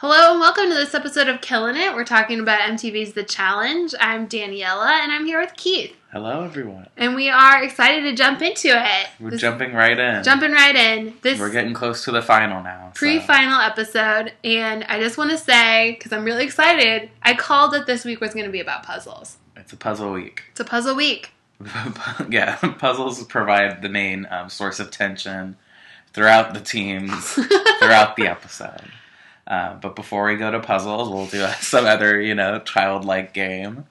Hello and welcome to this episode of Killing It. We're talking about MTV's The Challenge. I'm Daniela and I'm here with Keith. Hello, everyone. And we are excited to jump into it. We're This- jumping right in. jumping right in. This We're getting close to the final now. pre-final episode and I just want to say cuz I'm really excited, I called that this week was going to be about puzzles. It's a puzzle week. It's a puzzle week. yeah, puzzles provide the main um, source of tension throughout the teams, throughout the episode. Uh, but before we go to puzzles, we'll do some other, you know, childlike game.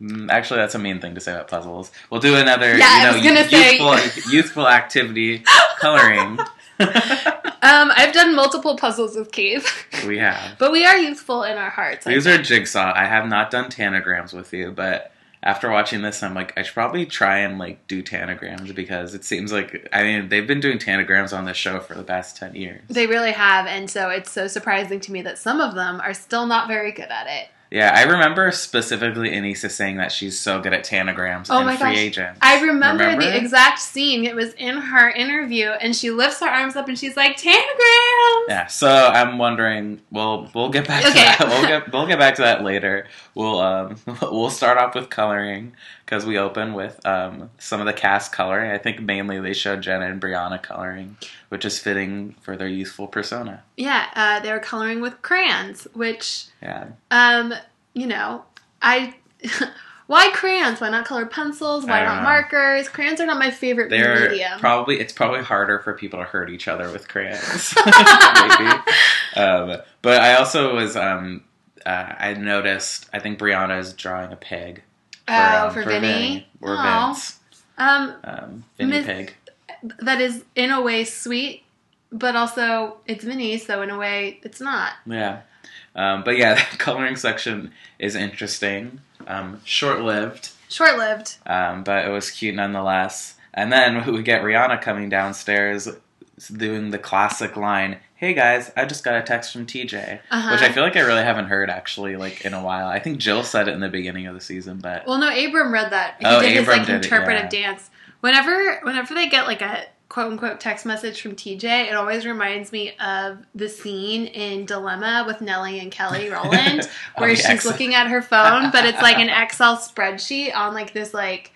Mm, Actually, that's a mean thing to say about puzzles. We'll do another, Yeah, you know, was say- youthful, youthful activity, coloring. Um, I've done multiple puzzles with Keith, we have. but we are youthful in our hearts. These are jigsaw. I have not done tanagrams with you, but after watching this, I'm like, I should probably try and like do tanagrams because it seems like I mean they've been doing tanagrams on this show for the past ten years. They really have, and so it's so surprising to me that some of them are still not very good at it. Yeah, I remember specifically Aneesa saying that she's so good at tanagrams Oh and my free gosh. agent. I remember, Remember? the exact scene. It was in her interview, and she lifts her arms up and she's like, "Tanagrams." Yeah, so I'm wondering. We'll we'll get back Okay. to that. We'll get we'll get back to that later. We'll um we'll start off with coloring because we open with um some of the cast coloring. I think mainly they showed Jenna and Brianna coloring, which is fitting for their youthful persona. Yeah, uh, they were coloring with crayons, which, Yeah, um, you know, I. Why crayons? Why not colored pencils? Why not know. markers? Crayons are not my favorite they're medium. probably it's probably harder for people to hurt each other with crayons. Maybe. Um, but I also was um uh, I noticed I think Brianna is drawing a pig. Oh, um, for, Vinny. or Aw. Vince. Um, Um, Vinny Miss- Pig. that is in a way sweet, but also it's Vinny, so in a way it's not. Yeah. Um, but yeah, the coloring section is interesting. Um, Short lived, Short lived. um, but it was cute nonetheless. And then we get Rihanna coming downstairs doing the classic line, Hey guys, I just got a text from TJ. Uh-huh. Which I feel like I really haven't heard actually like in a while. I think Jill said it in the beginning of the season, but Well, no, Abram read that. He Oh, did his Abram like did it, interpretive yeah. dance. Whenever, whenever they get like a quote unquote text message from TJ, it always reminds me of the scene in Dilemma with Nelly and Kelly Rowland, where she's Excel. looking at her phone, but it's like an Excel spreadsheet on like this like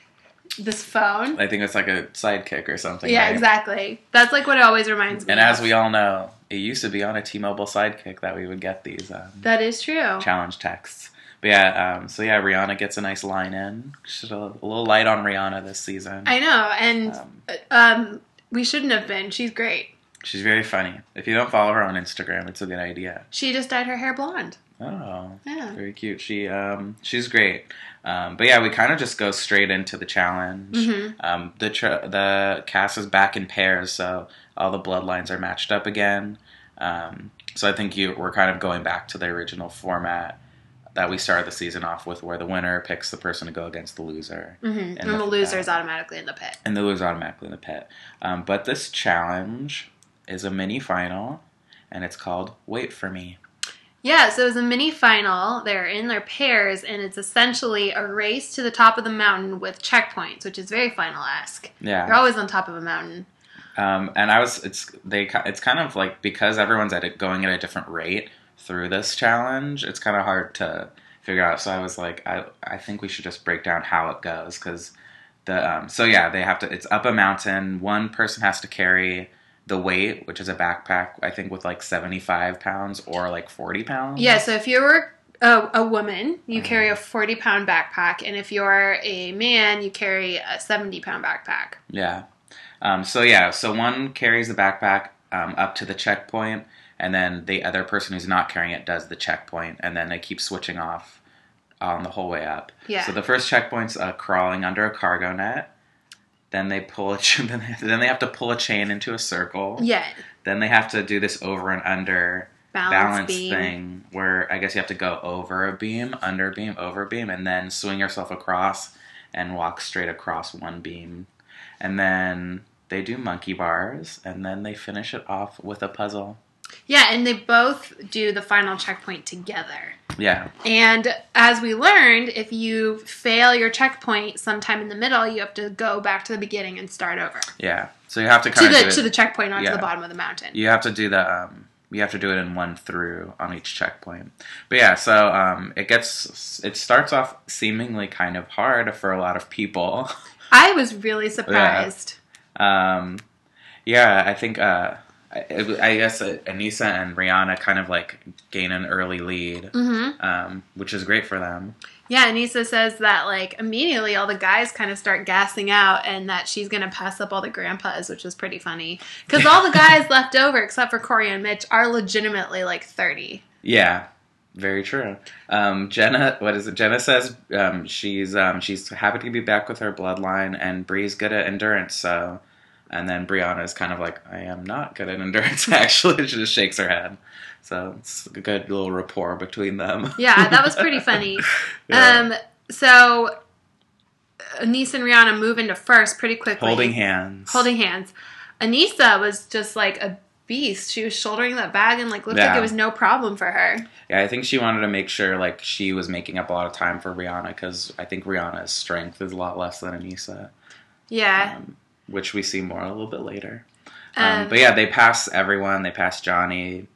this phone. I think it's like a sidekick or something. Yeah, right? exactly. That's like what it always reminds me. Of. And as we all know, it used to be on a T-Mobile sidekick that we would get these um, that is true. challenge texts. But yeah, um, so yeah, Rihanna gets a nice line in. A, a little light on Rihanna this season. I know, and Um, um, we shouldn't have been. She's great. she's very funny. If you don't follow her on Instagram, it's a good idea. She just dyed her hair blonde. Oh, Yeah. very cute. She um, she's great. Um, but yeah, we kind of just go straight into the challenge. Mhm. Um, the tr- the cast is back in pairs, so all the bloodlines are matched up again. Um, so I think you we're kind of going back to the original format that we started the season off with, where the winner picks the person to go against the loser, hmm And And, the- the loser is automatically in the pit. and the loser automatically in the pit. Um, but this challenge is a mini final, and it's called "Wait for Me." Yeah, so it was a mini final. They're in their pairs, and it's essentially a race to the top of the mountain with checkpoints, which is very final esque. Yeah. You're always on top of a mountain. Um, and I was it's they it's kind of like because everyone's at it going at a different rate through this challenge. It's kind of hard to figure out. So I was like, I I think we should just break down how it goes because the um, so yeah they have to it's up a mountain. One person has to carry the weight, which is a backpack. I think with like seventy five pounds or like forty pounds. Yeah, so if you're a, a woman, you Mhm. carry a 40 pound backpack, and if you're a man, you carry a 70 pound backpack. Yeah. Um, so yeah, so one carries the backpack um, up to the checkpoint, and then the other person who's not carrying it does the checkpoint, and then they keep switching off on the whole way up. Yeah. So the first checkpoint's uh, crawling under a cargo net. Then they pull a ch- then they- have to pull a chain into a circle. Yeah, Then they have to do this over and under balance, balance thing where I guess you have to go over a beam, under beam, over beam, and then swing yourself across and walk straight across one beam. And then they do monkey bars, and then they finish it off with a puzzle. Yeah, and they both do the final checkpoint together. Yeah, And as we learned, if you fail your checkpoint sometime in the middle, you have to go back to the beginning and start over yeah. So you have to to of the to the checkpoint onto Yeah. the bottom of the mountain. you have to do the um, you have to do it in one through on each checkpoint. But yeah, so um, it gets it starts off seemingly kind of hard for a lot of people. I was really surprised. Um, yeah, I think uh, I, I guess uh, Aneesa and Rihanna kind of like gain an early lead, hmm um, which is great for them. Yeah, Aneesa says that like immediately all the guys kind of start gassing out and that she's gonna pass up all the grandpas, which is pretty funny. Because all the guys left over, except for Corey and Mitch, are legitimately like 30. Yeah, very true. Um, Jenna, what is it? Jenna says um, she's um, she's happy to be back with her bloodline, and Bree's good at endurance. So, and then Brianna is kind of like, I am not good at endurance. Actually, she just shakes her head. So it's a good little rapport between them. Yeah, that was pretty funny. Yeah. Um, so Aneesa and Rihanna move into first pretty quickly. Holding hands. Holding hands. Aneesa was just like a beast. She was shouldering that bag and like looked like it was no problem for her. Yeah, I think she wanted to make sure like she was making up a lot of time for Rihanna because I think Rihanna's strength is a lot less than Aneesa, Yeah. um, which we see more a little bit later. Um, Um, but yeah, they pass everyone. They pass Johnny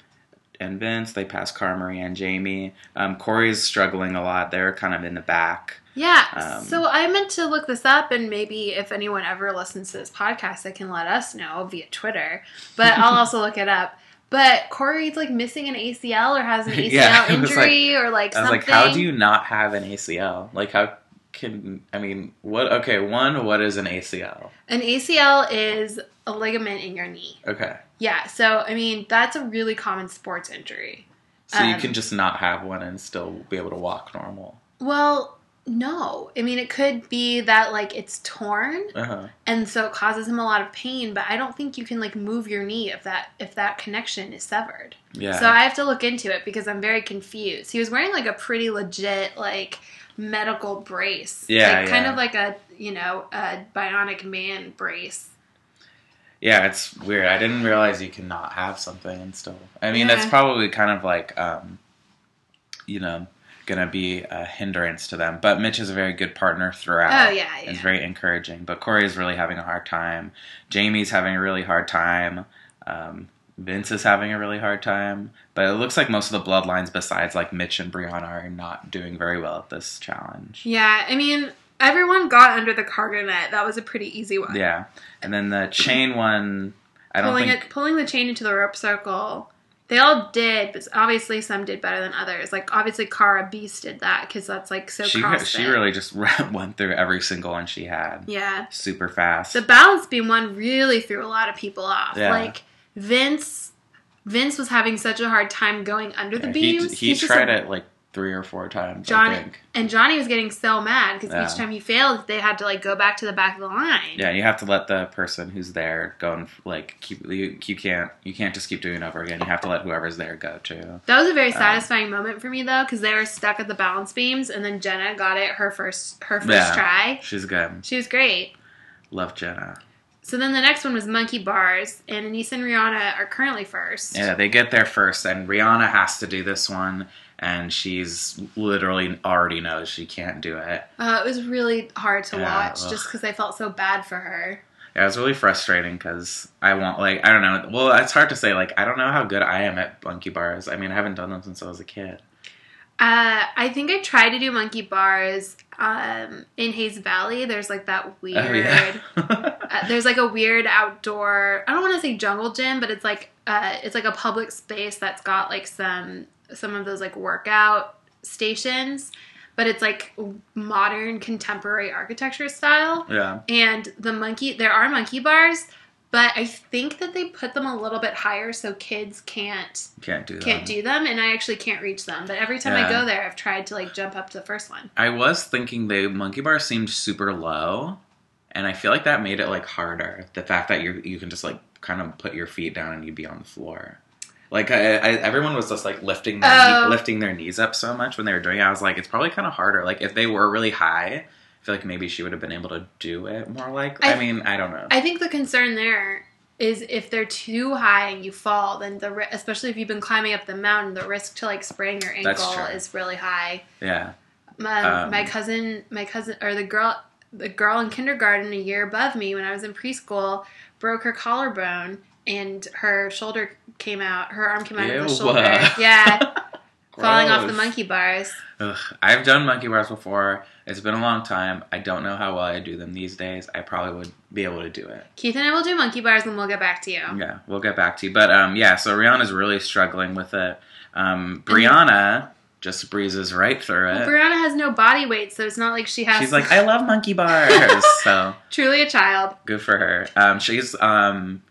and Vince. They pass Cara Maria and Jamie. Um, Corey's struggling a lot. They're kind of in the back. Yeah. Um, so I meant to look this up, and maybe if anyone ever listens to this podcast, they can let us know via Twitter. But I'll also look it up. But Corey's like missing an ACL or has an ACL Yeah, injury or like I was something. like, how do you not have an ACL? Like, how can I mean, what? Okay, one, what is an ACL? An ACL is a ligament in your knee. Okay, Yeah. So I mean, that's a really common sports injury. so you Um, can just not have one and still be able to walk normal. Well, no. I mean, it could be that like it's torn. Uh huh. and so it causes him a lot of pain but i don't think you can like move your knee if that if that connection is severed Yeah. so i have to look into it because i'm very confused he was wearing like a pretty legit like medical brace Yeah, like kind of like a you know a bionic man brace Yeah, it's weird. I didn't realize you can not have something and still. I mean, Yeah. that's probably kind of like, um, you know, gonna be a hindrance to them. But Mitch is a very good partner throughout. oh yeah It's yeah very encouraging. But Corey is really having a hard time. Jamie's having a really hard time. Um, Vince is having a really hard time. But it looks like most of the bloodlines, besides like Mitch and Brianna, are not doing very well at this challenge. yeah i mean everyone got under the cargo net that was a pretty easy one Yeah, and then the chain one, I don't pulling think. it pulling the chain into the rope circle they all did but obviously some did better than others like obviously Cara Beast did that because that's like so she CrossFit. she really just went through every single one she had yeah super fast. the balance beam one really threw a lot of people off Yeah. like vince vince was having such a hard time going under the Yeah, he beams he just tried it like three or four times. I johnny think. and johnny was getting so mad because Yeah. each time he failed they had to like go back to the back of the line Yeah, you have to let the person who's there go and like keep you. You can't you can't just keep doing it over again. You have to let whoever's there go too. that was a very Um, satisfying moment for me though because they were stuck at the balance beams and then jenna got it her first her first Yeah. try She's good. she was great Love Jenna. So then the next one was monkey bars and aneesa and rihanna are currently first Yeah, they get there first, and Rihanna has to do this one, and she's literally already knows she can't do it. uh, it was really hard to Yeah, watch ugh. just because i felt so bad for her Yeah, it was really frustrating because I want like I don't know. Well, it's hard to say. Like I don't know how good I am at monkey bars. I mean, I haven't done them since I was a kid. Uh, I think I tried to do monkey bars um, in Hayes Valley. There's like that weird. Oh yeah. uh, there's like a weird outdoor. I don't want to say jungle gym, but it's like uh, it's like a public space that's got like some some of those like workout stations, but it's like modern contemporary architecture style. yeah. And the monkey, there are monkey bars, but I think that they put them a little bit higher so kids can't Can't do can't do them and I actually can't reach them. But every time I go there, I've tried to like jump up to the first one. I was thinking the monkey bar seemed super low, and I feel like that made it like harder. The fact that you you can just like kind of put your feet down and you'd be on the floor. Like I, I, everyone was just like lifting their Oh. knee, lifting their knees up so much when they were doing it. I was like, it's probably kind of harder. Like if they were really high, I feel like maybe she would have been able to do it more. Like I, I- mean, I don't know. I think the concern there is if they're too high and you fall, then the especially if you've been climbing up the mountain, the risk to like sprain your ankle is really high. yeah, My, Um, my cousin, my cousin, or the girl, the girl in kindergarten a year above me when I was in preschool broke her collarbone and her shoulder came out. Her arm came out of Ew. the shoulder. Yeah, falling off the monkey bars. Ugh, I've done monkey bars before. It's been a long time. I don't know how well I do them these days. I probably would be able to do it. Keith and I will do monkey bars, and we'll get back to you. Yeah, we'll get back to you. But um, yeah, so Rihanna's really struggling with it. Um, Brianna just breezes right through Well, it. Brianna has no body weight, so it's not like she has. She's like, I love monkey bars. so truly a child. good for her. Um, she's um,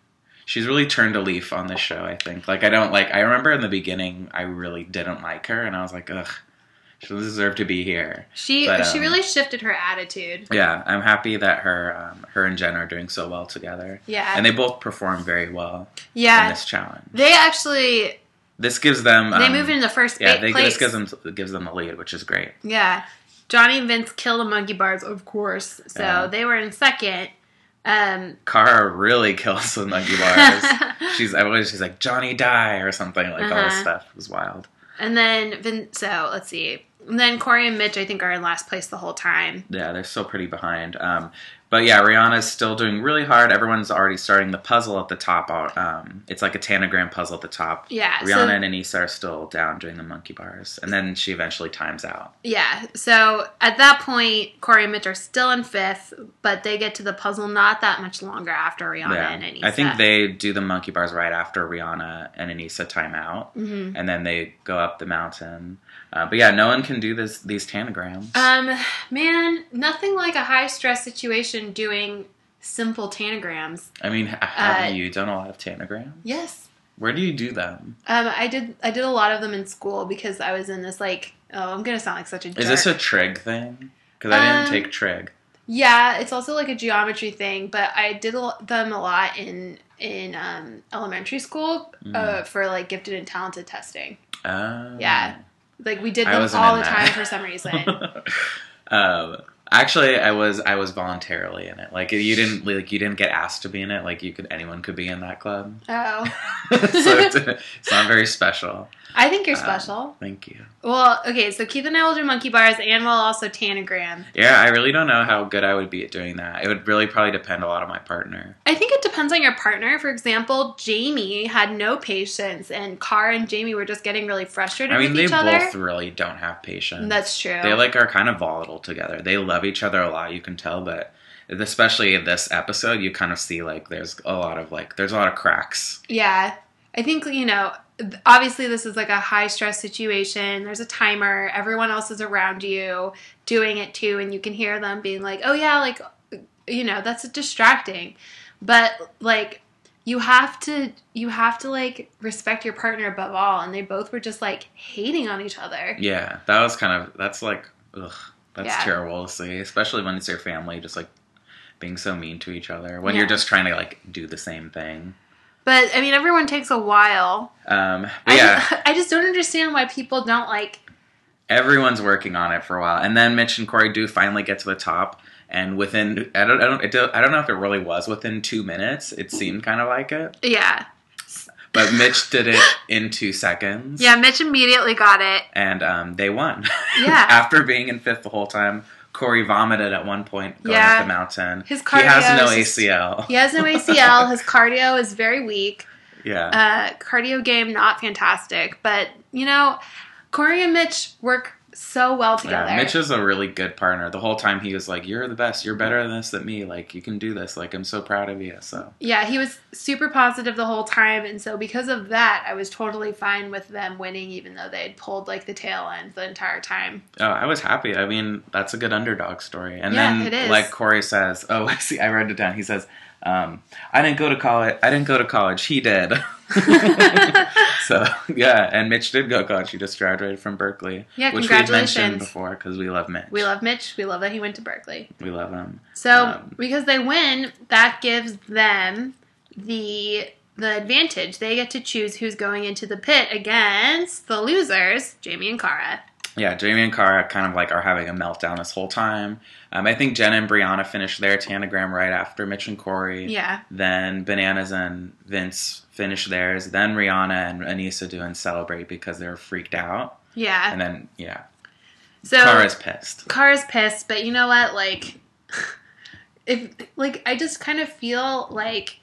she's really turned a leaf on this show. I think. Like I don't like. I remember in the beginning, I really didn't like her, and I was like, ugh, she doesn't deserve to be here. She But, she um, really shifted her attitude. Yeah, I'm happy that her um, her and Jen are doing so well together, Yeah, and they both perform very well Yeah, in this challenge. They actually This gives them they um, moved into first Yeah, they, place. this gives them gives them the lead, which is great. Yeah. Johnny and Vince killed the monkey bars, of course. So Yeah. they were in second. Um, Cara really kills the monkey bars. she's I was she's like Johnny die or something like all this Uh-huh. stuff it was wild. and then Vin- so let's see. And then Corey and Mitch, I think, are in last place the whole time. Yeah, they're still pretty behind. Um, but yeah, Rihanna's still doing really hard. Everyone's already starting the puzzle at the top. Um, it's like a tanagram puzzle at the top. Yeah. Rihanna so, and Aneesa are still down doing the monkey bars, and then she eventually times out. yeah. So at that point, Corey and Mitch are still in fifth, but they get to the puzzle not that much longer after Rihanna and Aneesa. I think they do the monkey bars right after Rihanna and Aneesa time out, Mhm. and then they go up the mountain. Uh, but yeah, no one can do this these tanagrams. Um, man, nothing like a high stress situation doing simple tanagrams. I mean, have uh, you done a lot of tanagrams? Yes. Where do you do them? Um, I did. I did a lot of them in school because I was in this like. Oh, I'm gonna sound like such a. Is this a trig thing? Because I didn't Um, take trig. Yeah, it's also like a geometry thing, but I did them a lot in in um, elementary school Mm. uh, for like gifted and talented testing. Oh. yeah. Like we did them all the that. time for some reason. um, actually, I was I was voluntarily in it. Like you didn't like you didn't get asked to be in it. Like you could anyone could be in that club. oh, so it's, it's not very special. I think you're Um, special. Thank you. well, okay, so Keith and I will do monkey bars, and we'll also tanagram. Yeah, I really don't know how good I would be at doing that. It would really probably depend a lot on my partner. I think it depends on your partner. For example, Jamie had no patience, and Car and Jamie were just getting really frustrated with each other. I mean, they each other. both really don't have patience. That's true. They like are kind of volatile together. They love each other a lot. You can tell, but especially in this episode, you kind of see like there's a lot of like there's a lot of cracks. Yeah. I think, you know, obviously this is like a high stress situation. There's a timer. Everyone else is around you doing it too. And you can hear them being like, oh, yeah, like, you know, that's distracting. But like, you have to, you have to like respect your partner above all. And they both were just like hating on each other. Yeah, that was kind of that's like ugh, that's Yeah. terrible to see, especially when it's your family just like being so mean to each other when Yeah. you're just trying to like do the same thing. But I mean, everyone takes a while. Um, I, yeah, just, I just don't understand why people don't like, everyone's working on it for a while, and then Mitch and Corey do finally get to the top. And within, I don't, I don't, it do, I don't know if it really was within two minutes. It seemed kind of like it, yeah. but Mitch did it in two seconds. Yeah, Mitch immediately got it. and um, they won. Yeah. After being in fifth the whole time, Corey vomited at one point going Yeah. up the mountain. His cardio. He has no ACL. He has no ACL. His cardio is very weak. Yeah. Uh, cardio game not fantastic, but you know, Corey and Mitch work so well together. Yeah, Mitch is a really good partner. The whole time he was like, "You're the best. You're better than this than me. Like you can do this. Like I'm so proud of you." So yeah, he was super positive the whole time, and so because of that, I was totally fine with them winning, even though they had pulled like the tail end the entire time. oh, I was happy. I mean, that's a good underdog story. And Yeah, then, it is. like Corey says, "Oh, I see. I wrote it down." He says, um, "I didn't go to college. I didn't go to college. He did." so yeah, and Mitch did go to college. He just graduated from Berkeley. Yeah, which we've mentioned congratulations. before because we love Mitch. we love Mitch. We love that he went to Berkeley. We love him. So Um, because they win, that gives them the the advantage. They get to choose who's going into the pit against the losers, Jamie and Cara. Yeah, Jamie and Cara kind of like are having a meltdown this whole time. Um, I think Jenna and Brianna finished their tanagram right after Mitch and Corey. Yeah. Then Bananas and Vince finished theirs. Then Rihanna and Aneesa do and celebrate because they were freaked out. Yeah. And then yeah, So Cara's pissed. Cara's pissed, but you know what? Like, if like I just kind of feel like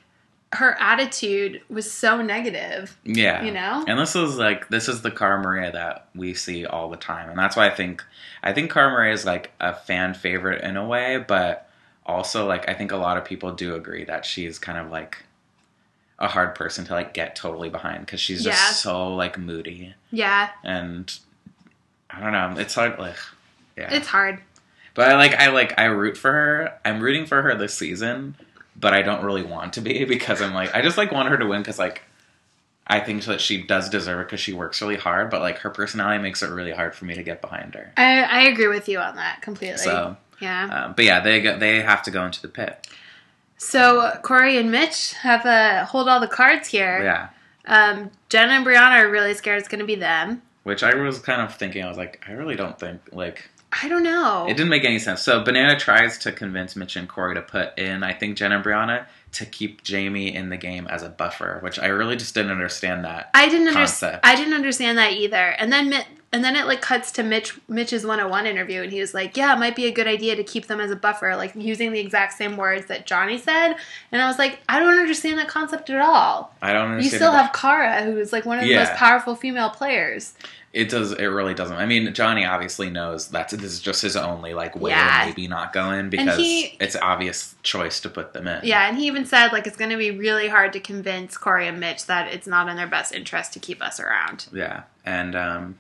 her attitude was so negative. Yeah. You know? And this is like this is the Cara Maria that we see all the time. And that's why I think I think Cara Maria is like a fan favorite in a way, but also like I think a lot of people do agree that she's kind of like a hard person to like get totally behind because she's just Yeah. so like moody Yeah, and I don't know. It's hard like yeah. it's hard. But I like I like I root for her. I'm rooting for her this season, but I don't really want to be because I'm like I just like want her to win because like I think that she does deserve it because she works really hard. But like her personality makes it really hard for me to get behind her. I, I agree with you on that completely. So, yeah. um, but yeah, they go, they have to go into the pit. So Corey and Mitch have uh, hold all the cards here. Yeah, Um, Jenna and Brianna are really scared it's going to be them. which I was kind of thinking. I was like, I really don't think like I don't know. it didn't make any sense. So Banana tries to convince Mitch and Corey to put in, I think Jen and Brianna to keep Jamie in the game as a buffer, which I really just didn't understand that. I didn't understand. I didn't understand that either. And then and then it like cuts to Mitch Mitch's 101 interview and he was like, "Yeah, it might be a good idea to keep them as a buffer, like using the exact same words that Johnny said." And I was like, "I don't understand that concept at all." I don't understand. You still have Cara, who is like one of the Yeah. most powerful female players. It does. It really doesn't. I mean, Johnny obviously knows that this is just his only like way Yeah. to maybe not go in because he- it's obvious choice to put them in. Yeah, and he even said like it's going to be really hard to convince Corey and Mitch that it's not in their best interest to keep us around. Yeah, and um,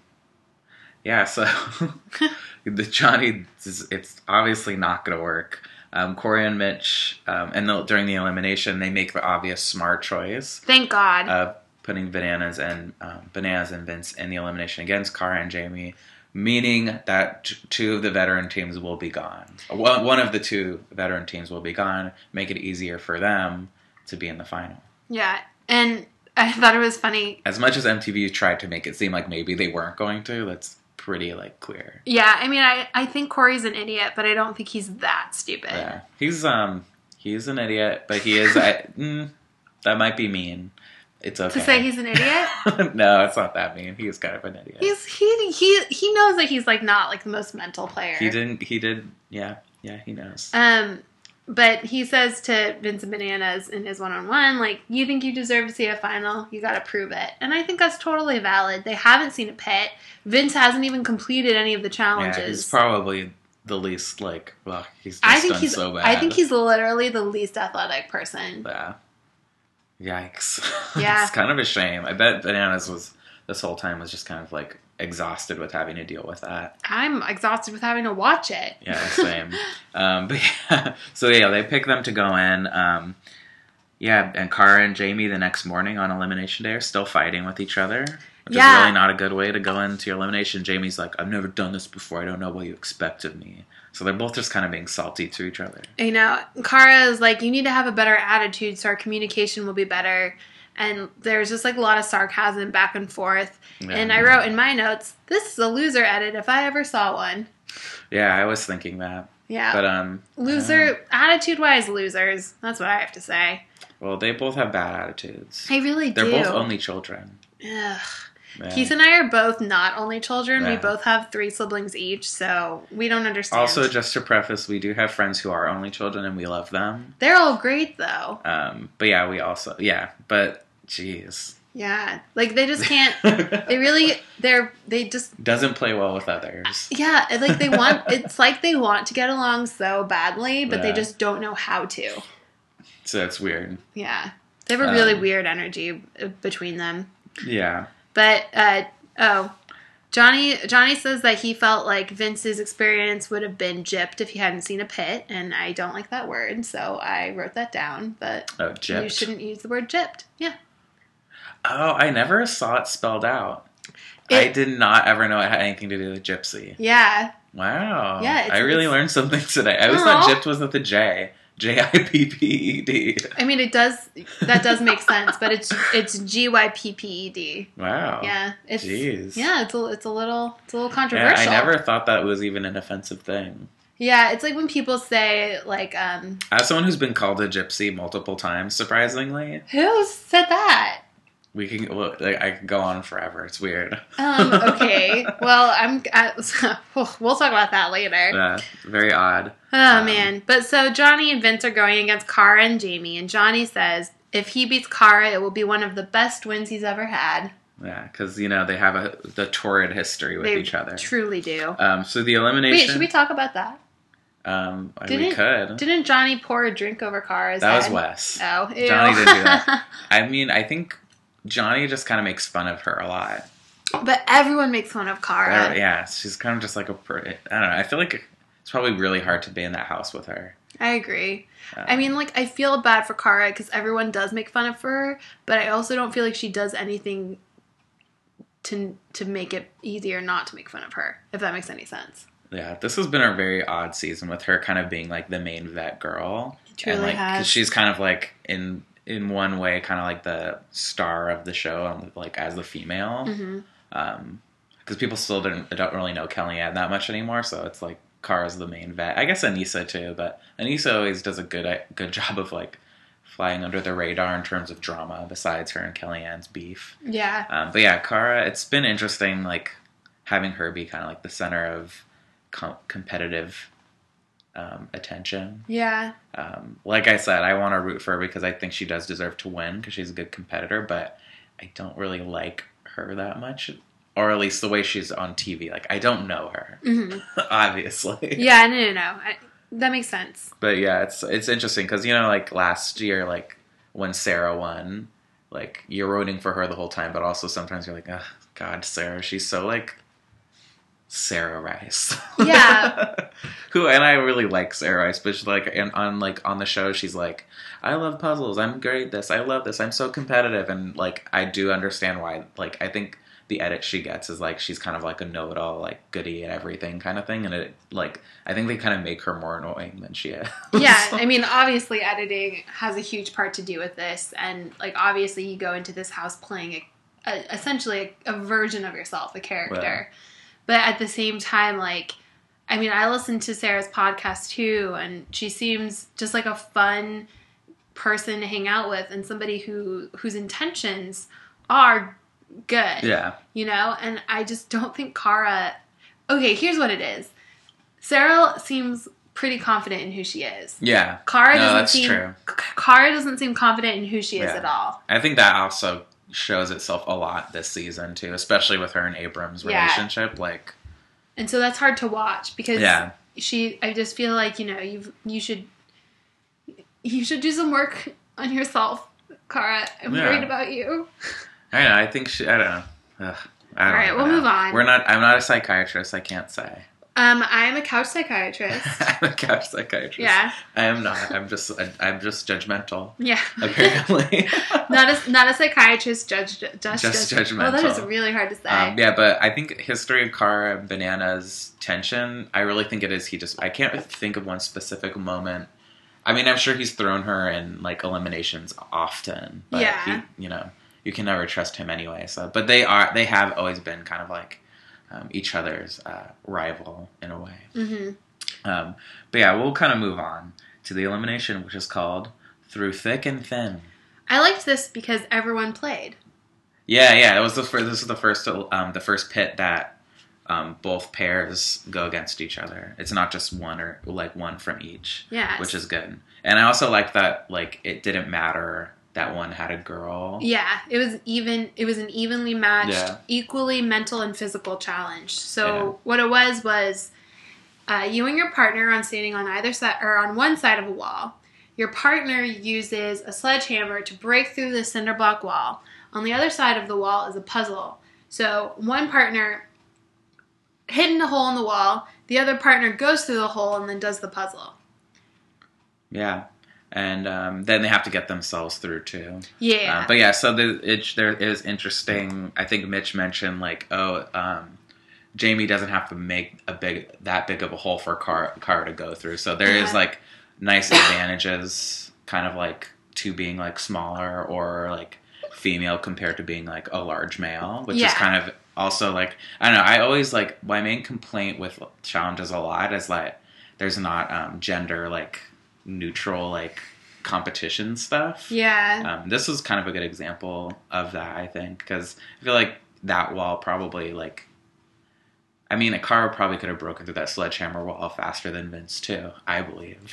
yeah. So the Johnny, it's obviously not going to work. Um, Corey and Mitch, um, and the, during the elimination, they make the obvious smart choice Thank God. of putting bananas and um, bananas and Vince in the elimination against Cara and Jamie, meaning that t- two of the veteran teams will be gone. One, one of the two veteran teams will be gone. Make it easier for them to be in the final. yeah, and I thought it was funny As much as MTV tried to make it seem like maybe they weren't going to, that's pretty like clear. Yeah, I mean, I, I think Corey's an idiot, but I don't think he's that stupid. Yeah, he's um he's an idiot, but he is. I, mm, that might be mean. It's okay To say he's an idiot, no, it's not that mean. He's kind of an idiot. he's he he he knows that he's like not like the most mental player. He didn't. He did. Yeah. Yeah. He knows. Um, but he says to Vincent Bananas in his one-on-one, like, "You think you deserve to see a final? You got to prove it." And I think that's totally valid. They haven't seen a pit. Vince hasn't even completed any of the challenges. yeah. He's probably the least like. Well, he's just I think done he's. so bad. I think he's literally the least athletic person. Yeah. Yikes. Yeah. it's kind of a shame. I bet Bananas was this whole time was just kind of like exhausted with having to deal with that. I'm exhausted with having to watch it. Yeah, same. um, but yeah, so yeah, they pick them to go in. Um, yeah, and Cara and Jamie the next morning on elimination day are still fighting with each other, which Yeah. is really not a good way to go into your elimination. Jamie's like, "I've never done this before. I don't know what you expect of me." So they're both just kind of being salty to each other. you know, Cara is like, you need to have a better attitude so our communication will be better. And there's just like a lot of sarcasm back and forth. Yeah. And I wrote in my notes, this is a loser edit if I ever saw one. Yeah, I was thinking that, Yeah. but um, Loser, attitude wise, losers. That's what I have to say. well, they both have bad attitudes. I really They're do. both only children. Ugh. Yeah. Keith and I are both not only children. We both have three siblings each, so we don't understand. Also, just to preface, we do have friends who are only children, and we love them. they're all great though. Um, but yeah, we also yeah, but jeez, Yeah, like they just can't. they really, they're they just doesn't play well with others. Yeah, like they want it's like they want to get along so badly, but they just don't know how to. So it's weird. Yeah. They have a really Um, weird energy uh, between them. Yeah, But uh oh, Johnny Johnny says that he felt like Vince's experience would have been gypped if he hadn't seen a pit, and I don't like that word, so I wrote that down, but oh, you shouldn't use the word gypped. Yeah. Oh, I never saw it spelled out. I did not ever know it had anything to do with gypsy. Yeah. Wow. Yeah, it's- I really learned something today. I always thought gypped was with a J. J I P P E D. I mean it does that does make sense, but it's it's G Y P P E D. Wow. Yeah. It's Jeez. Yeah, it's a it's a little it's a little Yeah, controversial. I never thought that was even an offensive thing. Yeah, it's like when people say like, um, As someone who's been called a gypsy multiple times, surprisingly, who said that? We can. Well, like, I could go on forever. It's weird. Um, okay. well, I'm. I, we'll talk about that later. Yeah, very odd. Oh Um, man! But so Johnny and Vince are going against Cara and Jamie, and Johnny says, if he beats Cara, it will be one of the best wins he's ever had. Yeah, because you know they have a the torrid history with They each other. truly do. Um, so the elimination. Wait, should we talk about that? um, we Didn't- could. Didn't Johnny pour a drink over Cara's that was head? Wes. Oh, ew. Johnny did do that. I mean, I think Johnny just kind of makes fun of her a lot. but everyone makes fun of Cara. Uh, yeah, she's kind of just like a. I don't know. I feel like it's probably really hard to be in that house with her. I agree. Um, I mean, like, I feel bad for Cara because everyone does make fun of her, but I also don't feel like she does anything to to make it easier not to make fun of her. If that makes any sense. Yeah, this has been a very odd season with her kind of being like the main vet girl. It truly and like, has. She's kind of like in in one way, kind of like the star of the show, and like as the female. hmm Um, because people still don't don't really know Kellyanne that much anymore, so it's like Cara's the main vet. I guess Aneesa too, but Aneesa always does a good good job of like flying under the radar in terms of drama. Besides her and Kellyanne's beef. Yeah. Um, but yeah, Cara, it's been interesting, like having her be kind of like the center of com- competitive um, attention. Yeah. Um, like I said, I want to root for her because I think she does deserve to win because she's a good competitor, but I don't really like her that much, or at least the way she's on TV. Like I don't know her, hmm obviously. Yeah. No. No. No. I, that makes sense. But yeah, it's it's interesting because you know, like last year, like when Sarah won, like you're rooting for her the whole time, but also sometimes you're like, oh, God, Sarah, she's so like Sarah Rice. Yeah. Who and I really like Sarah Rice, but she's like, and on like on the show, she's like, I love puzzles. I'm great at this. I love this. I'm so competitive, and like I do understand why. Like I think the edit she gets is like she's kind of like a know-it-all, like goody at everything kind of thing, and it like I think they kind of make her more annoying than she is. yeah. I mean, obviously, editing has a huge part to do with this, and like obviously, you go into this house playing a, a, essentially a, a version of yourself, a character. But at the same time, like, I mean, I listened to Sarah's podcast too, and she seems just like a fun person to hang out with, and somebody who whose intentions are good. yeah. you know and i just don't think cara okay here's what it is sarah seems pretty confident in who she is Yeah. cara No, doesn't that's seem true. Cara doesn't seem confident in who she is Yeah. at all I think that also shows itself a lot this season too, especially with her and Abrams' Yeah. relationship. Like, and so that's hard to watch because yeah, she i just feel like you know you you should you should do some work on yourself cara i'm Yeah. worried about you I know. I think she. I don't know. Ugh, I don't All right, even we'll move on. We're not. I'm not a psychiatrist. I can't say. Um i'm a couch psychiatrist I'm a couch psychiatrist. yeah I am not. I'm just. I'm just judgmental. yeah Apparently. not a not a psychiatrist judge just, Just judge- oh that is really hard to say Um, yeah, but I think history of and Banana's tension. I really think it is. He just. I can't think of one specific moment. I mean, I'm sure he's thrown her in like eliminations often. But Yeah. He, you know, you can never trust him anyway. So, but they are. They have always been kind of like um, each other's uh, rival in a way. hmm Um, but yeah, we'll kind of move on to the elimination, which is called Through Thick and Thin. I liked this because everyone played. Yeah, yeah. It was the first. This is the first. Um, the first pit that um, both pairs go against each other. It's not just one or like one from each, Yes. which is good. And I also like that. Like it didn't matter that one had a girl. Yeah, it was even. It was an evenly matched, Yeah. equally mental and physical challenge. So Yeah. what it was was, uh, you and your partner on standing on either side or on one side of a wall. Your partner uses a sledgehammer to break through the cinder block wall. On the other side of the wall is a puzzle. So one partner hitting a hole in the wall, the other partner goes through the hole and then does the puzzle. Yeah. And um, then they have to get themselves through too. Yeah. Uh, but yeah, so the, it, there is interesting. I think Mitch mentioned like, oh, um, Jamie doesn't have to make a big that big of a hole for car car to go through. So there is Yeah. like nice advantages, kind of like to being like smaller or like female compared to being like a large male, which Yeah. is kind of also like I don't know. I always like my main complaint with challenges a lot is like there's not um, gender like neutral like competition stuff. yeah. Um, this was kind of a good example of that, I think, because I feel like that wall probably like. I mean, a car probably could have broken through that sledgehammer wall faster than Vince too. I believe.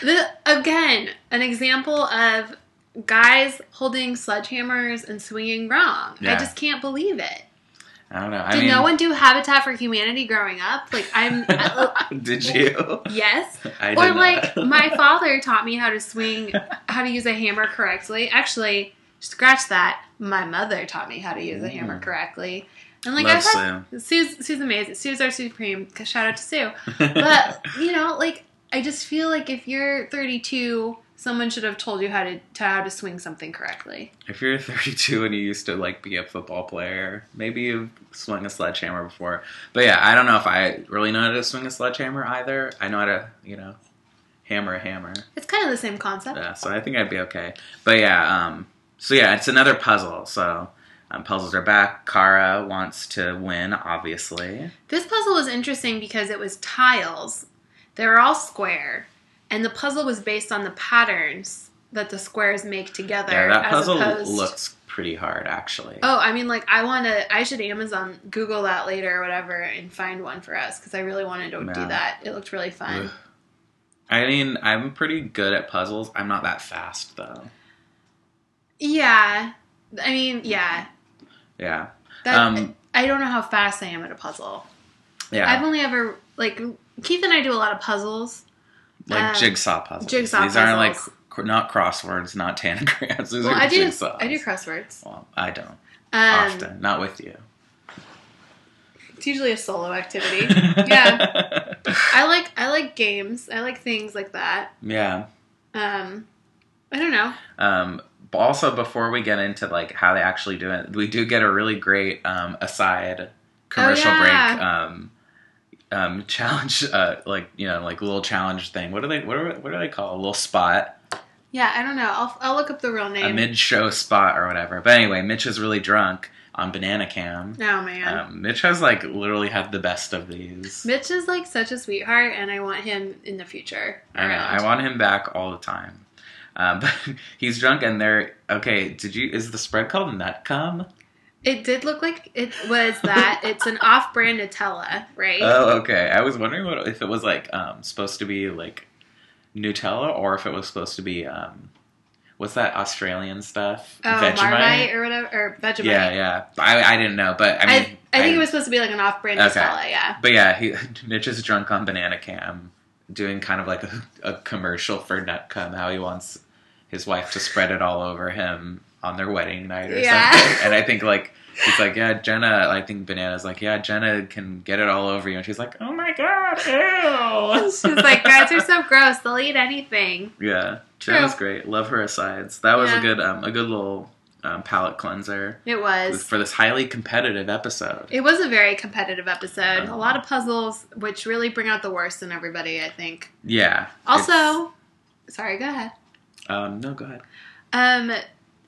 The, again, an example of guys holding sledgehammers and swinging wrong. I just can't believe it. I don't know. I Did mean, no one do Habitat for Humanity growing up? Like I'm. I- did you? yes. I Or like my father taught me how to swing, how to use a hammer correctly. Actually, scratch that. My mother taught me how to use a hammer Mm. correctly. And like Love I've had, Sue's Sue's amazing. Sue's our supreme. Shout out to. Sue. But you know, like I just feel like if you're 32, someone should have told you how to, to how to swing something correctly. if you're 32 and you used to like be a football player, maybe you've swung a sledgehammer before. But yeah, I don't know if I really know how to swing a sledgehammer either. I know how to, you know, hammer a hammer. It's kind of the same concept. Yeah, so I think I'd be okay. But yeah, um, so yeah, it's another puzzle. So um, puzzles are back. Cara wants to win, obviously. This puzzle was interesting because it was tiles. They were all square, and the puzzle was based on the patterns that the squares make together. Yeah, that puzzle opposed- looks pretty hard, actually. Oh, I mean, like I want to. I should Amazon Google that later or whatever and find one for us because I really wanted to do that. It looked really fun. Ugh. I mean, I'm pretty good at puzzles. I'm not that fast, though. Yeah, I mean, yeah. Yeah. That, Um, I don't know how fast I am at a puzzle. Yeah. I've only ever like Keith and I do a lot of puzzles. Like um, jigsaw puzzles. jigsaw These aren't like cr- not crosswords, not tanagrams. These Well, are I do. jigsaws. I do crosswords. Well, I don't Um, often. Not with you. It's usually a solo activity. Yeah. I like I like games. I like things like that. yeah. Um, I don't know. Um, also, before we get into like how they actually do it, we do get a really great um, aside commercial Oh, yeah. break um, um, challenge, uh, like you know, like little challenge thing. What do they? What do, what do they call a little spot? Yeah, I don't know. I'll I'll look up the real name. a mid-show spot or whatever. But anyway, Mitch is really drunk on Banana Cam. oh man. Um, Mitch has like literally had the best of these. Mitch is like such a sweetheart, and I want him in the future. I know. I want him back all the time. Um, but he's drunk and they're okay. Did you? Is the spread called Nut Cum? It did look like it was that. it's an off-brand Nutella, right? Oh, okay. I was wondering what if it was like um, supposed to be like Nutella or if it was supposed to be um, what's that Australian stuff? oh, Marmite or whatever, or Vegemite. Yeah, yeah. I, I didn't know, but I I, mean, I, think it was supposed to be like an off-brand Okay. Nutella. Yeah. But yeah, he Mitch is drunk on Banana Cam, doing kind of like a, a commercial for Nutcum, how he wants his wife to spread it all over him on their wedding night or Yeah. something. And I think like he's like, yeah, Jenna. I think Banana's like, yeah, Jenna can get it all over you, and she's like, oh my god, ew. She's like, guys are so gross. They'll eat anything. yeah, True. Jenna's great. Love her asides. That was Yeah. a good um, a good little um, palate cleanser It was. for this highly competitive episode. It was a very competitive episode. Um, a lot of puzzles, which really bring out the worst in everybody. I think. Yeah. Also, sorry. Go ahead. um, no, go ahead. Um,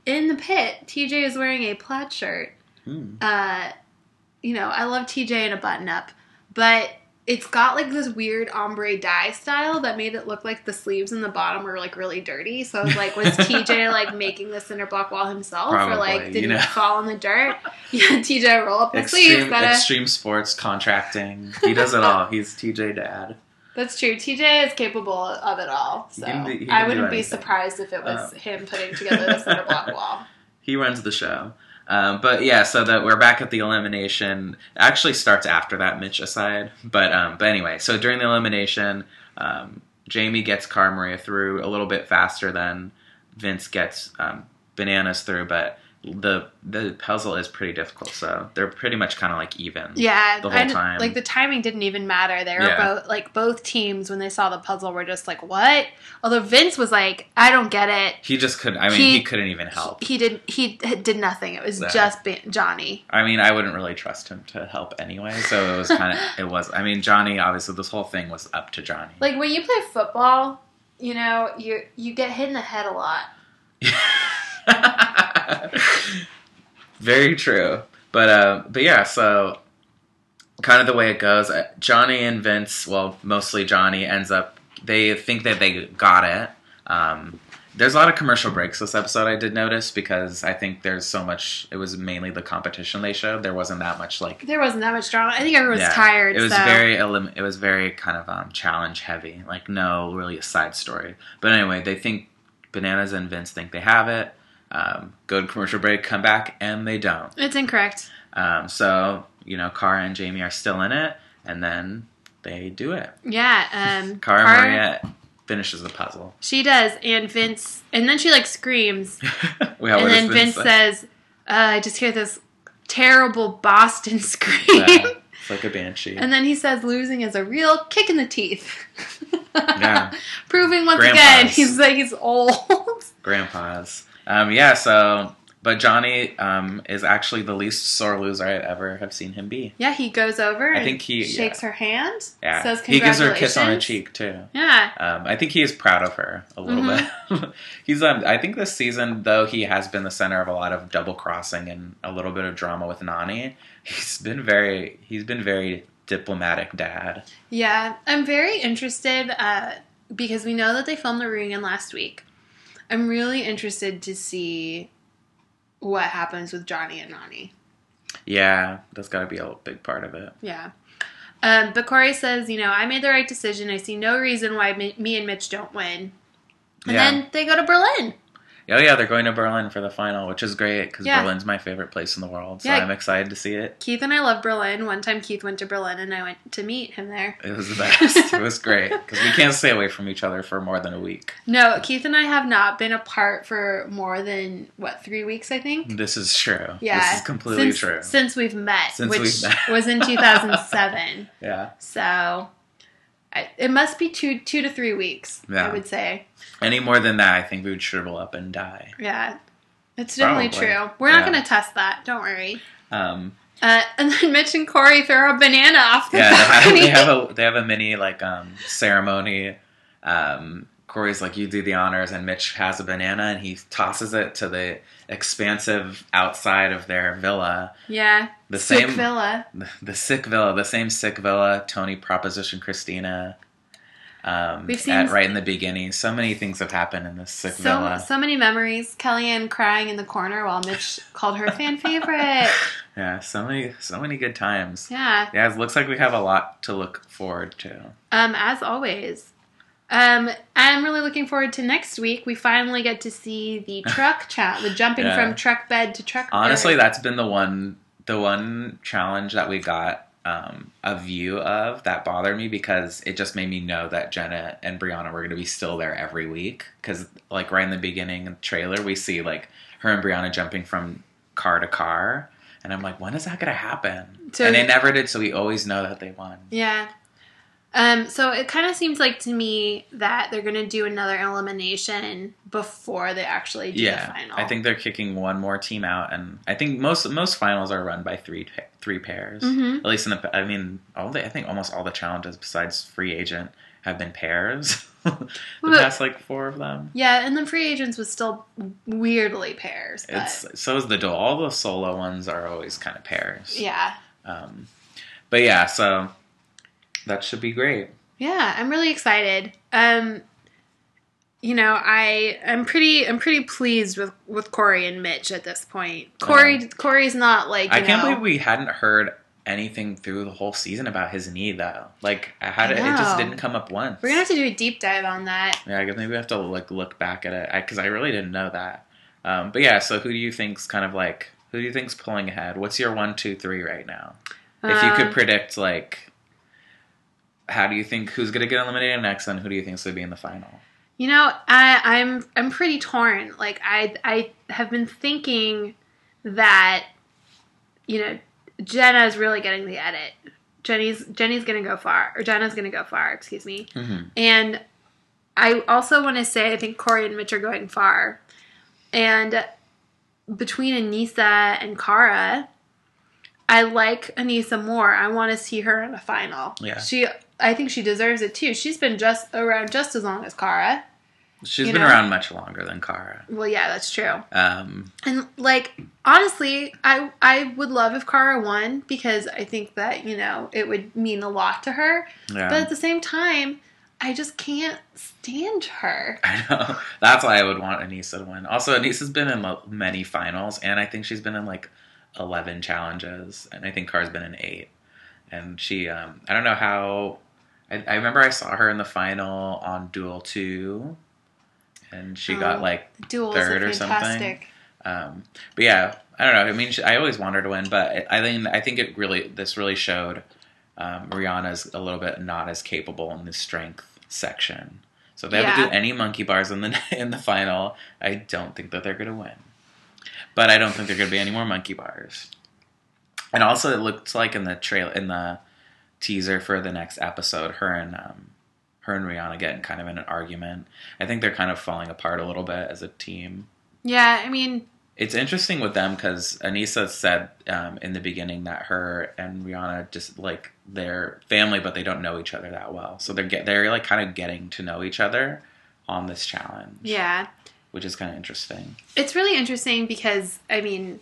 in the pit, TJ is wearing a plaid shirt. Hmm. Uh, you know, I love TJ in a button up, but it's got like this weird ombre dye style that made it look like the sleeves and the bottom were like really dirty. So I was like, was TJ like making the cinder block wall himself, or like did you he know. fall in the dirt? Yeah, TJ roll up the sleeves. Gotta, extreme sports contracting. He does it all. He's TJ Dad. That's true. TJ is capable of it all. So can do- he can I do wouldn't be anything. surprised if it was Uh. him putting together the cinder block wall. He runs the show. Um, but yeah, so that we're back at the elimination. It actually starts after that Mitch aside. But um, but anyway, so during the elimination, um, Jamie gets Cara Maria through a little bit faster than Vince gets um, bananas through, but the the puzzle is pretty difficult. So they're pretty much kind of like even. Yeah, the whole I d- time. like the timing didn't even matter. They were Yeah. both like both teams when they saw the puzzle were just like, "What?" Although Vince was like, "I don't get it." He just couldn't. I mean, He- he, couldn't even help. He did. He did nothing. It was Yeah. just ba- Johnny. I mean, I wouldn't really trust him to help anyway. So it was kind of. it was. I mean, Johnny. Obviously, this whole thing was up to Johnny. Like when you play football, you know you you get hit in the head a lot. Very true. But uh, but yeah, so kind of the way it goes. uh, Johnny and Vince, well, mostly Johnny ends up. They think that they got it. Um, there's a lot of commercial breaks this episode. I did notice because I think there's so much. It was mainly the competition they showed. There wasn't that much like. There wasn't that much drama. I think everyone was Yeah. tired. It was so. very elim- it was very kind of um, challenge heavy. Like no really a side story. But anyway, they think bananas and Vince think they have it. Um, go to commercial break, come back, and they don't. It's incorrect. Um, so you know, Cara and Jamie are still in it, and then they do it. Yeah. Um, Cara Cara- Maria finishes the puzzle. She does, and Vince, and then she like screams, we have and then Vince says, uh, "I just hear this terrible Boston scream." Yeah, it's like a banshee. And then he says losing is a real kick in the teeth. Yeah. Proving once Grandpa's. again he's like he's old. Grandpa's. Um, yeah, so but Johnny um, is actually the least sore loser I ever have seen him be. yeah, he goes over I and think he- shakes her hand. Yeah, Says he gives her a kiss on the cheek too. Yeah. Um, I think he is proud of her a little Mm-hmm. bit. He's um, I think this season though he has been the center of a lot of double crossing and a little bit of drama with Nany. He's been very he's been very diplomatic dad. Yeah. I'm very interested uh, because we know that they filmed the reunion last week. I'm really interested to see what happens with Johnny and Nany. Yeah, that's got to be a big part of it. Yeah. Um, but Corey says, you know, I made the right decision. I see no reason why me, me and Mitch don't win. And Yeah. then they go to Berlin. Oh yeah, they're going to Berlin for the final, which is great because Yeah. Berlin's my favorite place in the world. So Yeah. I'm excited to see it. Keith and I love Berlin. One time Keith went to Berlin and I went to meet him there. It was the best. it was great because we can't stay away from each other for more than a week. No, Keith and I have not been apart for more than, what, three weeks, I think? This is true. Yeah. this is completely since, true. Since we've met, Since which we've met. was in 2007. Yeah. so it must be two two to three weeks, Yeah. I would say. Any more than that, I think we would shrivel up and die. Yeah. It's definitely Probably. true. We're not Yeah. going to test that. Don't worry. Um, Uh, and then Mitch and Corey throw a banana off the yeah, they have, balcony. they have a they have a mini like um, ceremony. Um, Corey's like, "You do the honors," and Mitch has a banana and he tosses it to the expansive outside of their villa. yeah. The Sick same villa. the, the sick villa, the same sick villa. Tony proposition Christina. Um, We've seen- at, right in the beginning. So many things have happened in this sick So, villa. so many memories. Kellyanne crying in the corner while Mitch called her fan favorite. Yeah, so many, so many good times. Yeah. Yeah, it looks like we have a lot to look forward to. Um, as always. Um, I'm really looking forward to next week. We finally get to see the truck chat, the jumping Yeah. from truck bed to truck. Honestly, bed. that's been the one, the one challenge that we got um, a view of that bothered me because it just made me know that Jenna and Brianna were going to be still there every week. Because like right in the beginning of the trailer, we see like her and Brianna jumping from car to car. And I'm like, when is that going to happen? So- and they never did, so we always know that they won. Yeah. Um, so it kind of seems like to me that they're going to do another elimination before they actually do the final. I think they're kicking one more team out, and I think most most finals are run by three three pairs. Mhm. At least in the, I mean, all the I think almost all the challenges besides free agent have been pairs. the But- past like four of them. Yeah, and then free agents was still weirdly pairs. But It's so is the duel. All the solo ones are always kind of pairs. yeah. Um, but yeah, so that should be great. Yeah, I'm really excited. Um you know, I I'm pretty I'm pretty pleased with with Corey and Mitch at this point. Corey Corey's not like I can't know- believe we hadn't heard anything through the whole season about his knee though. Like I had I it, it just didn't come up once. We're gonna have to do a deep dive on that. Yeah, I guess maybe we have to like look back at it because I, really didn't know that. Um, but yeah, so who do you think's kind of like who do you think's pulling ahead? What's your one, two, three right now? If you could Um, predict, like, how do you think who's gonna get eliminated next, and who do you think's gonna be in the final? You know, I, I'm I'm pretty torn. Like I I have been thinking that you know Jenna is really getting the edit. Jenny's Jenny's gonna go far, or Jenna's gonna go far. Excuse me. Mm-hmm. And I also want to say I think Corey and Mitch are going far. And between Aneesa and Cara, I like Aneesa more. I want to see her in a final. Yeah. She I think she deserves it too. She's been just around just as long as Cara. She's been know? around much longer than Cara. Well, yeah, that's true. Um, And like honestly, I I would love if Cara won because I think that, you know, it would mean a lot to her. yeah, But at the same time, I just can't stand her. I know. That's why I would want Aneesa to win. Also, Aneesa's been in many finals, and I think she's been in like eleven challenges, and I think Car's been in eight. And she, um, I don't know how. I, I remember I saw her in the final on Duel Two, and she got Oh. like Third or something. Um, but yeah, I don't know. I mean, she, I always want her to win, but I think I think it really this really showed um, Rihanna's a little bit not as capable in the strength section. So if they have to do any monkey bars in the in the final, I don't think that they're going to win. But I don't think there are going to be any more monkey bars. And also, it looks like in the trail in the teaser for the next episode, her and um, her and Rihanna getting kind of in an argument. I think they're kind of falling apart a little bit as a team. Yeah, I mean, It's interesting with them because Aneesa said um, in the beginning that her and Rihanna just like they're family, but they don't know each other that well. So they're get they're like kind of getting to know each other on this challenge. yeah. which is kind of interesting. It's really interesting because I mean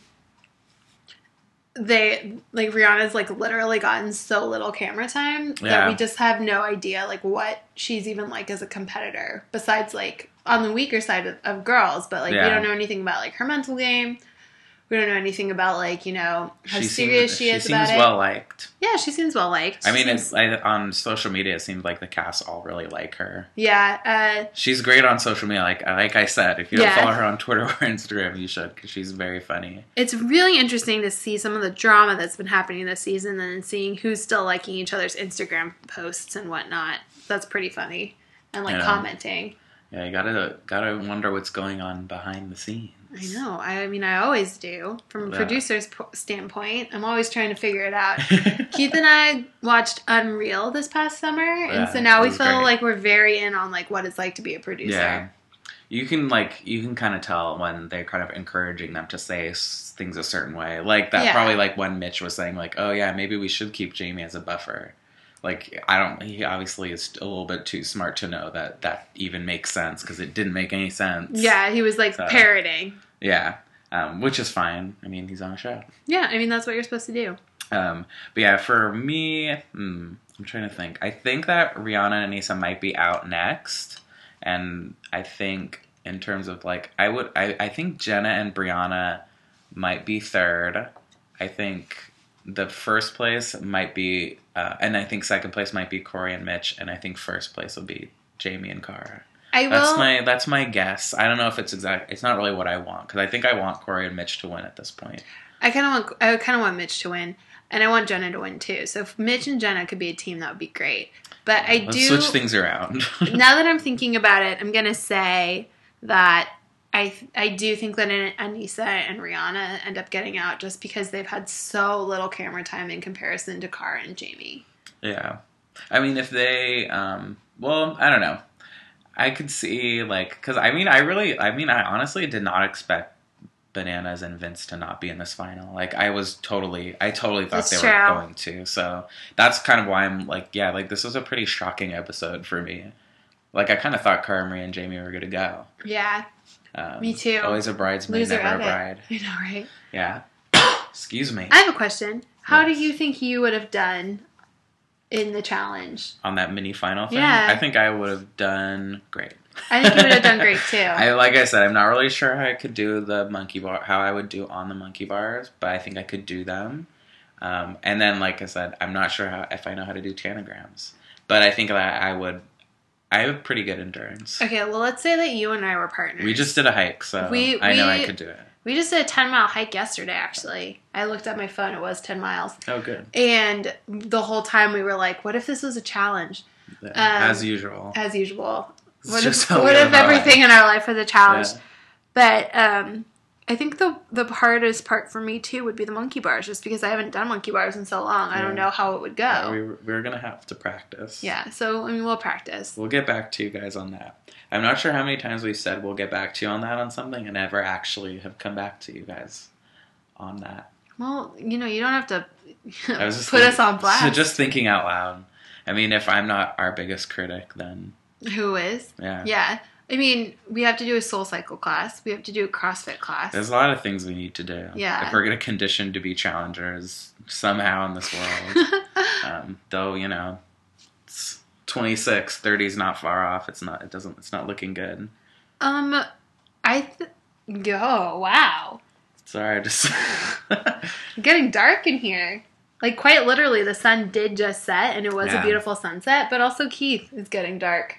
they like Rihanna's like literally gotten so little camera time that we just have no idea like what she's even like as a competitor besides like on the weaker side of, of girls but like we don't know anything about like her mental game we don't know anything about like you know how She serious seems, she is about. She seems well liked. yeah she seems well liked I mean, Seems- it's I, on social media. It seems like the cast all really like her. yeah uh She's great on social media. Like like I said, if you don't follow her on Twitter or Instagram, you should because she's very funny. it's really interesting to see some of the drama that's been happening this season and seeing who's still liking each other's Instagram posts and whatnot. That's pretty funny. And like Yeah. commenting. Yeah, you gotta gotta wonder what's going on behind the scenes. I know. I mean, I always do. From a Yeah. producer's po- standpoint, I'm always trying to figure it out. Keith and I watched Unreal this past summer, and so now we feel great. like we're very in on like what it's like to be a producer. Yeah. You can like you can kind of tell when they're kind of encouraging them to say s- things a certain way. Like that Yeah. probably like when Mitch was saying like, "Oh yeah, maybe we should keep Jamie as a buffer." Like I don't he obviously is a little bit too smart to know that that even makes sense because it didn't make any sense. Yeah, he was like So- parroting. Yeah. Um, which is fine. I mean, he's on a show. Yeah, I mean that's what you're supposed to do. Um, but yeah, for me, hmm, I'm trying to think. I think that Rihanna and Aneesa might be out next, and I think in terms of like, I would, I, I think Jenna and Brianna might be third. I think the first place might be, uh, and I think second place might be Corey and Mitch, and I think first place will be Jamie and Cara. I will. That's my that's my guess. I don't know if it's exact. It's not really what I want because I think I want Corey and Mitch to win at this point. I kind of want. I kind of want Mitch to win, and I want Jenna to win too. So if Mitch and Jenna could be a team, that would be great. But I Let's do. switch things around. now that I'm thinking about it, I'm gonna say that I I do think that Aneesa and Rihanna end up getting out just because they've had so little camera time in comparison to Cara and Jamie. Yeah. I mean, if they, um, well, I don't know. I could see, like, because I mean, I really, I mean, I honestly did not expect Bananas and Vince to not be in this final. Like, I was totally, I totally thought That's they true. were going to. So that's kind of why I'm like, yeah, like, this was a pretty shocking episode for me. Like, I kind of thought Cara Maria and Jamie were going to go. Yeah, Um, Me too. Always a bridesmaid, loser never a of it. bride. I know, right? Yeah. Excuse me. I have a question. How Yes. do you think you would have done in the challenge? On that mini final thing, Yeah. I think I would have done great. I think you would have done great too. I like I said, I'm not really sure how I could do the monkey bar, how I would do on the monkey bars, but I think I could do them. Um, and then, like I said, I'm not sure how if I know how to do tanagrams, but I think that I would. I have pretty good endurance. okay, well, let's say that you and I were partners. We just did a hike, so We- I know I could do it. we just did a ten mile hike yesterday. Actually, I looked at my phone; it was ten miles. Oh, good. And the whole time we were like, what if this was a challenge? As usual. As usual. It's What if, what if everything in our life was a challenge? Yeah. But um, I think the the hardest part for me too would be the monkey bars, just because I haven't done monkey bars in so long. I don't know how it would go. We were, we were gonna have to practice. yeah, so I mean, we'll practice. We'll get back to you guys on that. I'm not sure how many times we've said we'll get back to you on that on something and never actually have come back to you guys on that. Well, you know, you don't have to I was just put think- us on blast. So just thinking out loud. I mean, if I'm not our biggest critic, then Who is? yeah. Yeah. I mean, we have to do a soul cycle class. We have to do a CrossFit class. There's a lot of things we need to do. Yeah. If we're going to condition to be challengers somehow in this world. um, though, you know, it's 26, 30 is not far off. It's not. It doesn't. It's not looking good. Um, I th- oh wow, Sorry, I just. getting dark in here. Like quite literally, the sun did just set, and it was Yeah. a beautiful sunset. But also, Keith is getting dark.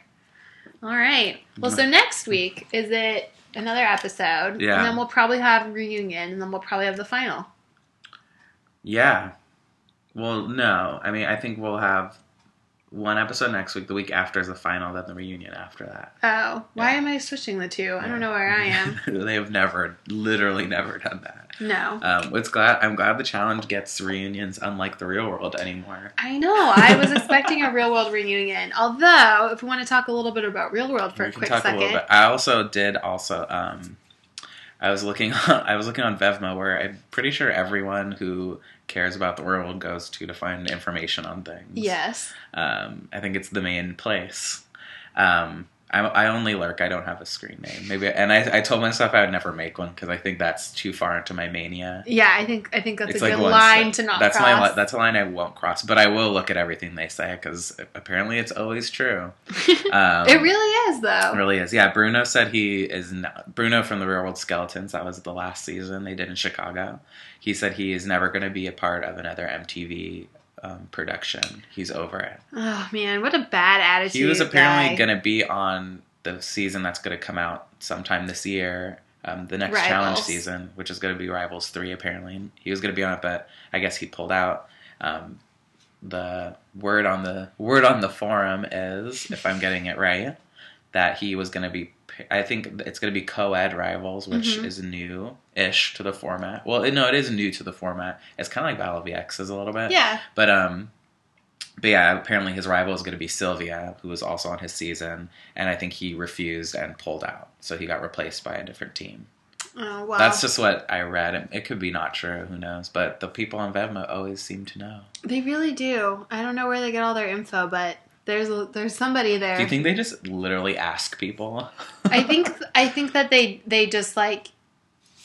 All right. Well, so next week is it another episode? Yeah. And then we'll probably have reunion, and then we'll probably have the final. yeah. Well, no. I mean, I think we'll have one episode next week. The week after is the final. Then the reunion after that. Oh, why Yeah. am I switching the two? I don't know where I am. they have never, literally, never done that. No. Um, it's glad. I'm glad the challenge gets reunions, unlike the real world anymore. I know. I was expecting a real world reunion. Although, if we want to talk a little bit about real world for We a quick talk a second. little bit. I also did also. Um, I was looking on. I was looking on Vevmo, where I'm pretty sure everyone who cares about the world goes to to find information on things. Yes. Um, I think it's the main place. Um, I, I only lurk. I don't have a screen name. Maybe, and I, I told myself I would never make one because I think that's too far into my mania. Yeah, I think I think that's It's a like good line step. to not That's cross. my that's a line I won't cross. But I will look at everything they say because apparently it's always true. Um, it really is though. It really is. Yeah, Bruno said he is not, Bruno from the Real World Skeletons. That was the last season they did in Chicago. He said he is never going to be a part of another MTV um, production. He's over it. Oh man, what a bad attitude. He was apparently going to be on the season that's going to come out sometime this year. Um, the next Rivals. challenge season, which is going to be Rivals Three, apparently he was going to be on it, but I guess he pulled out. Um, the word on the word on the forum is, if I'm getting it right, that he was going to be. I think it's going to be co-ed Rivals, which Mhm. is new-ish to the format. Well, no, it is new to the format. It's kind of like Battle of the X's a little bit. Yeah. But um, but yeah, apparently his rival is going to be Sylvia, who was also on his season, and I think he refused and pulled out, so he got replaced by a different team. Oh wow. That's just what I read. It- could be not true, who knows? But the people on Vevmo always seem to know. They really do. I don't know where they get all their info, but there's there's somebody there. Do you think they just literally ask people? I think I think that they they just like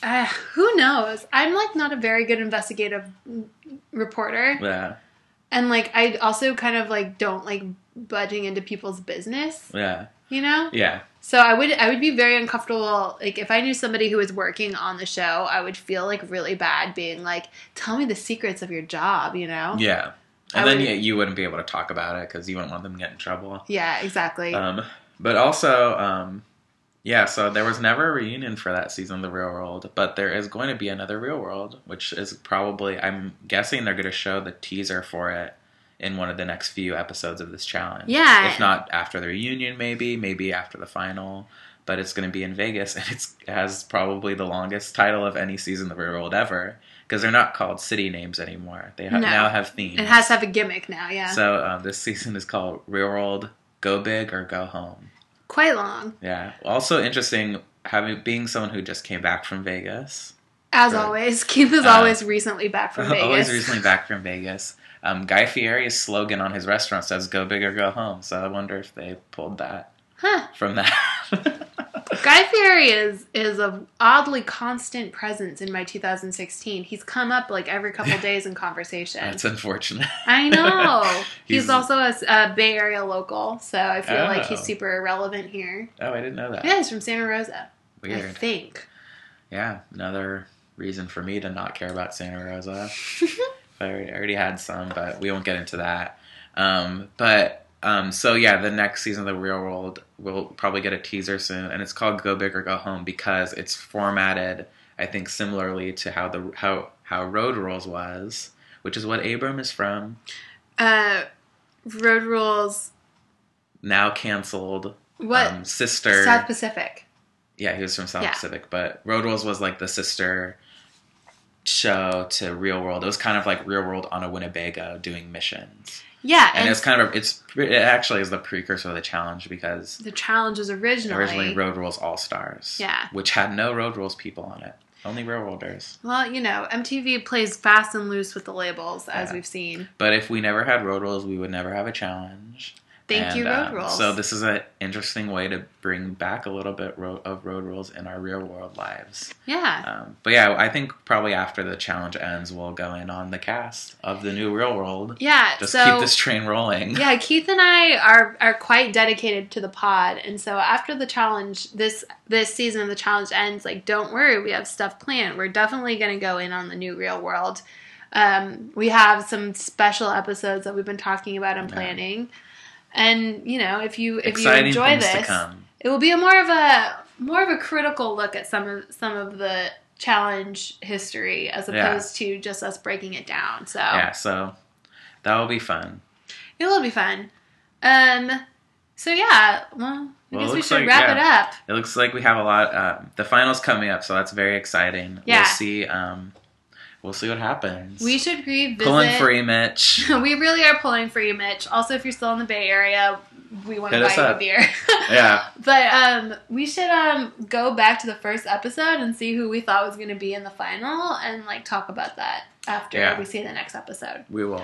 uh, who knows. I'm like not a very good investigative reporter, yeah, and like I also kind of like don't like budging into people's business. yeah, You know, yeah, so I would I would be very uncomfortable. Like if I knew somebody who was working on the show, I would feel like really bad being like, "Tell me the secrets of your job." You know? yeah. I And then would- yeah, you wouldn't be able to talk about it because you wouldn't want them to get in trouble. Yeah, exactly. Um, but also, um, yeah, so there was never a reunion for that season of The Real World, but there is going to be another Real World, which is probably, I'm guessing they're going to show the teaser for it in one of the next few episodes of this challenge. Yeah. If not after the reunion, maybe, maybe after the final. But it's going to be in Vegas, and it's, it has probably the longest title of any season of The Real World ever, because they're not called city names anymore. They ha- No. now have themes. it has to have a gimmick now. Yeah, So uh, this season is called Real World Go Big or Go Home. quite long Yeah. Also interesting having being someone who just came back from Vegas. as Right. always. Keith is Uh, always recently back from Vegas. Always recently back from Vegas. Um, Guy Fieri's slogan on his restaurant says "Go big or go home." So I wonder if they pulled that Huh. from that. Guy Fieri is is a oddly constant presence in my 2016. He's come up like every couple days in conversation. That's unfortunate. I know. he's, He's- also a, a Bay Area local, so I feel like he's Oh. super irriment here. Oh, I didn't know that. Yeah, he's from Santa Rosa. Weird. I think. Yeah, another reason for me to not care about Santa Rosa. I already, I already had some, but we won't get into that. Um, but um, so yeah, the next season of the Real World we'll probably get a teaser soon, and it's called Go Big or Go Home because it's formatted, I think, similarly to how the how how Road Rules was, which is what Abram is from. Uh, Road Rules. Now canceled. What? Um, sister. South Pacific. Yeah, he was from South Yeah. Pacific, but Road Rules was like the sister show to Real World. It was kind of like Real World on a Winnebago doing missions, Yeah, and, and, it's kind of it's it actually is the precursor of the challenge because the challenge was originally. originally Road Rules All Stars, Yeah. which had no Road Rules people on it, only Real Worlders. well, you know, MTV plays fast and loose with the labels, as Yeah. we've seen. But if we never had Road Rules, we would never have a challenge. Thank you, Road um, Rules. So this is an interesting way to bring back a little bit ro- of road rules in our real world lives. yeah. Um, but yeah, I think probably after the challenge ends, we'll go in on the cast of the new real world. Yeah. Just so keep this train rolling. yeah, Keith and I are are quite dedicated to the pod, and so after the challenge, this this season of the challenge ends. Like, don't worry, we have stuff planned. We're definitely going to go in on the new real world. Um, we have some special episodes that we've been talking about and Yeah. And you know, if you if Exciting you enjoy this, it will be a more of a more of a critical look at some of some of the challenge history as Yeah. opposed to just us breaking it down. So Yeah, so that will be fun. it will be fun. Um. So yeah, well, I Well, guess we should like- wrap yeah. it up. It looks like we have a lot. Uh, the finals coming up, so that's very exciting. Yeah. We'll see. Um, we'll see what happens. We should revisit. pulling for you, Mitch. we really are pulling for you, Mitch. Also, if you're still in the Bay Area, we want to buy you a beer. Yeah. But um, we should um go back to the first episode and see who we thought was going to be in the final, and like talk about that after Yeah. we see the next episode. We will.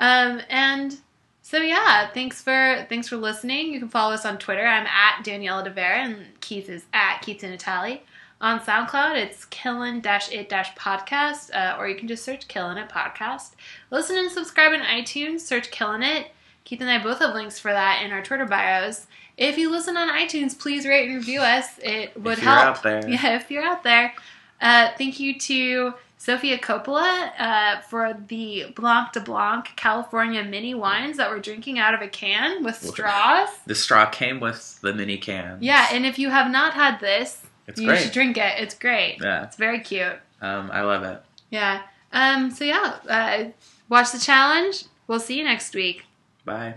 Um, and so yeah, thanks for thanks for listening. You can follow us on Twitter. I'm at Daniela De Vera, and Keith is at Keith in Italy. On SoundCloud, it's Killin it podcast, uh, or you can just search Killin It podcast. Listen and subscribe on iTunes. Search Killin It. Keith and I both have links for that in our Twitter bios. If you listen on iTunes, please rate and review us. It would if you're help. out there. Yeah, if you're out there. Uh, thank you to Sofia Coppola uh, for the Blanc de Blanc California mini wines that we're drinking out of a can with straws. The straw came with the mini can. Yeah, and if you have not had this, It's you great. should drink it. It's great. Yeah. It's very cute. Um, I love it. Yeah. Um. So yeah, uh, watch the challenge. We'll see you next week. Bye.